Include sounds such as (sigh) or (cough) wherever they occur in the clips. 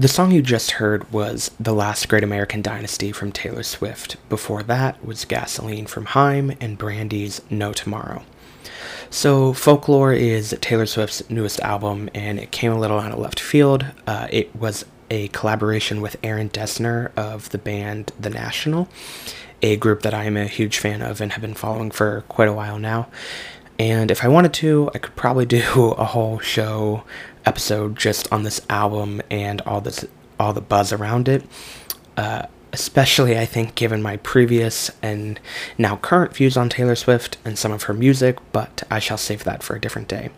The song you just heard was The Last Great American Dynasty from Taylor Swift. Before that was Gasoline from Haim and Brandy's No Tomorrow. So, Folklore is Taylor Swift's newest album, and it came a little out of left field. Uh, it was a collaboration with Aaron Dessner of the band The National, a group that I am a huge fan of and have been following for quite a while now. And if I wanted to, I could probably do (laughs) a whole show episode just on this album and all this all the buzz around it. Uh, especially, I think, given my previous and now current views on Taylor Swift and some of her music, but I shall save that for a different day.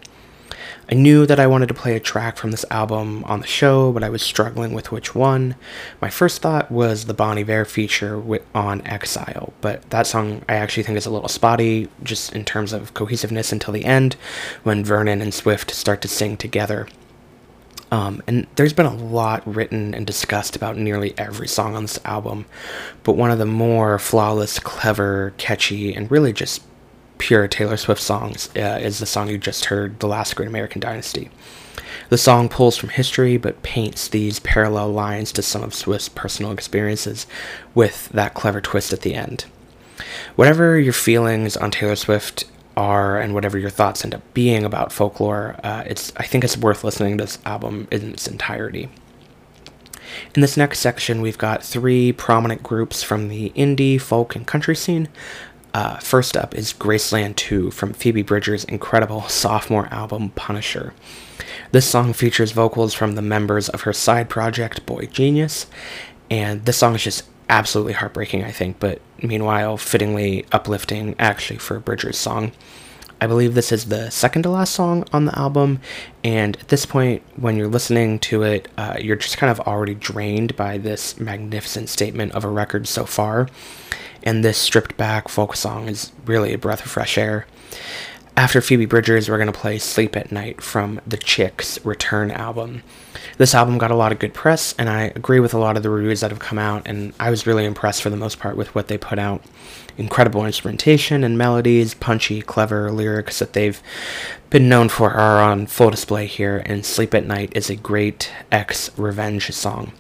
I knew that I wanted to play a track from this album on the show, but I was struggling with which one. My first thought was the Bon Iver feature on Exile, but that song I actually think is a little spotty, just in terms of cohesiveness until the end, when Vernon and Swift start to sing together. Um, and there's been a lot written and discussed about nearly every song on this album, but one of the more flawless, clever, catchy, and really just pure Taylor Swift songs uh, is the song you just heard, The Last Great American Dynasty. The song pulls from history but paints these parallel lines to some of Swift's personal experiences with that clever twist at the end. Whatever your feelings on Taylor Swift are and whatever your thoughts end up being about folklore, uh, it's I think it's worth listening to this album in its entirety. In this next section, we've got three prominent groups from the indie, folk, and country scene. Uh, first up is Graceland Too from Phoebe Bridgers' incredible sophomore album Punisher. This song features vocals from the members of her side project boygenius, and this song is just absolutely heartbreaking, I think, but meanwhile, fittingly uplifting actually for Bridgers' song. I believe this is the second to last song on the album, and at this point, when you're listening to it, uh, you're just kind of already drained by this magnificent statement of a record so far, and this stripped back folk song is really a breath of fresh air. After Phoebe Bridgers, we're going to play Sleep at Night from the Chicks Return album. This album got a lot of good press, and I agree with a lot of the reviews that have come out, and I was really impressed for the most part with what they put out. Incredible instrumentation and melodies, punchy, clever lyrics that they've been known for are on full display here, and Sleep at Night is a great ex revenge song.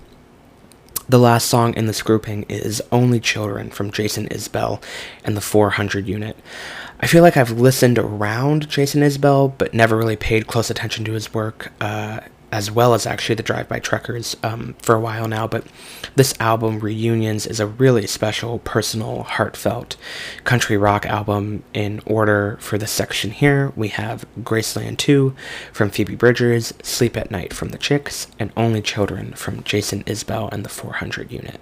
The last song in this grouping is Only Children from Jason Isbell and the 400 unit. I feel like I've listened around Jason Isbell, but never really paid close attention to his work, uh, as well as actually the Drive By Truckers um, for a while now. But this album, Reunions, is a really special, personal, heartfelt country rock album. In order for this section here, we have Graceland Too from Phoebe Bridgers, Sleep at Night from The Chicks, and Only Children from Jason Isbell and the 400 Unit.